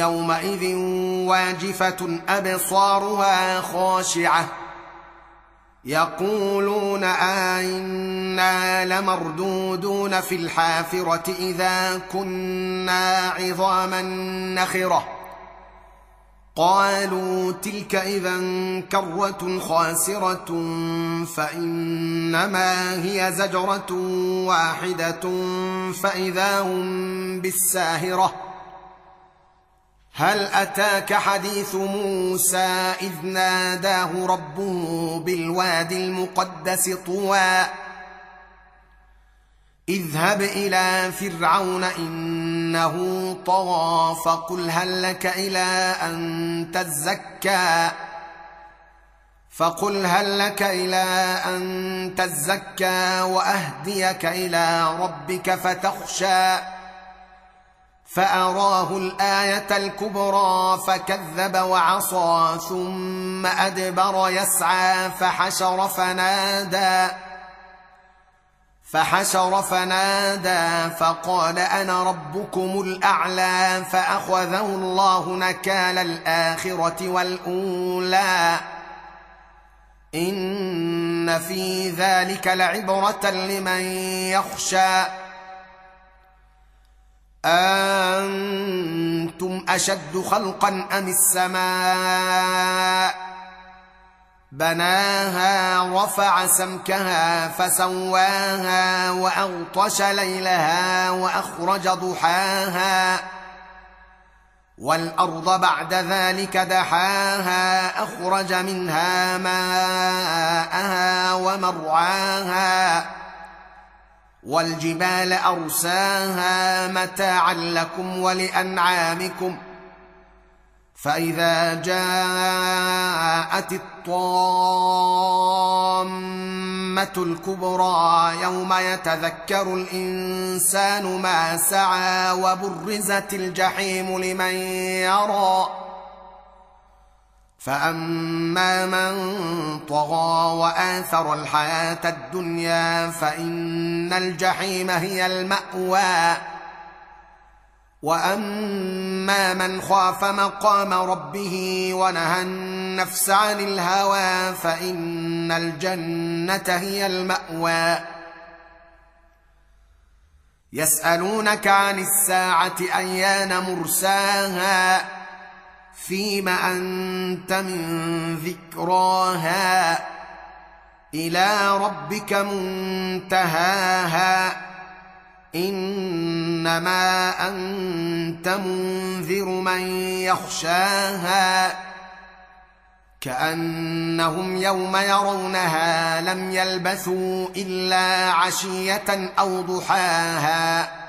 يومئذ واجفة أبصارها خاشعة. يقولون آئنا لمردودون في الحافرة إذا كنا عظاما نخرة. قالوا تلك إذا كرة خاسرة فإنما هي زجرة واحدة فإذا هم بالساهرة. هل أتاك حديث موسى إذ ناداه ربه بالوادي المقدس طوى اذهب إلى فرعون إنه طغى فقل هل لك إلى أن تزكى فقل هل لك إلى أن تزكى وأهديك إلى ربك فتخشى فأراه الآية الكبرى فكذب وعصى ثم أدبر يسعى فحشر فنادى فحشر فنادى فقال أنا ربكم الأعلى فأخذه الله نكال الآخرة والأولى. إن في ذلك لعبرة لمن يخشى. أنتم أشد خلقا أم السماء؟ بناها رفع سمكها فسواها وأغطش ليلها وأخرج ضحاها والأرض بعد ذلك دحاها أخرج منها ماءها ومرعاها. والجبال أرساها متاعا لكم ولأنعامكم. فإذا جاءت الطامة الكبرى يوم يتذكر الإنسان ما سعى وبرزت الجحيم لمن يرى. فاما من طغى واثر الحياة الدنيا فان الجحيم هي الماوى واما من خاف مقام ربه ونهى النفس عن الهوى فان الجنه هي الماوى يسالونك عن الساعة ايان مرساها فيم أنت من ذكراها إلى ربك منتهاها إنما أنت منذر من يخشاها كأنهم يوم يرونها لم يلبثوا إلا عشية أو ضحاها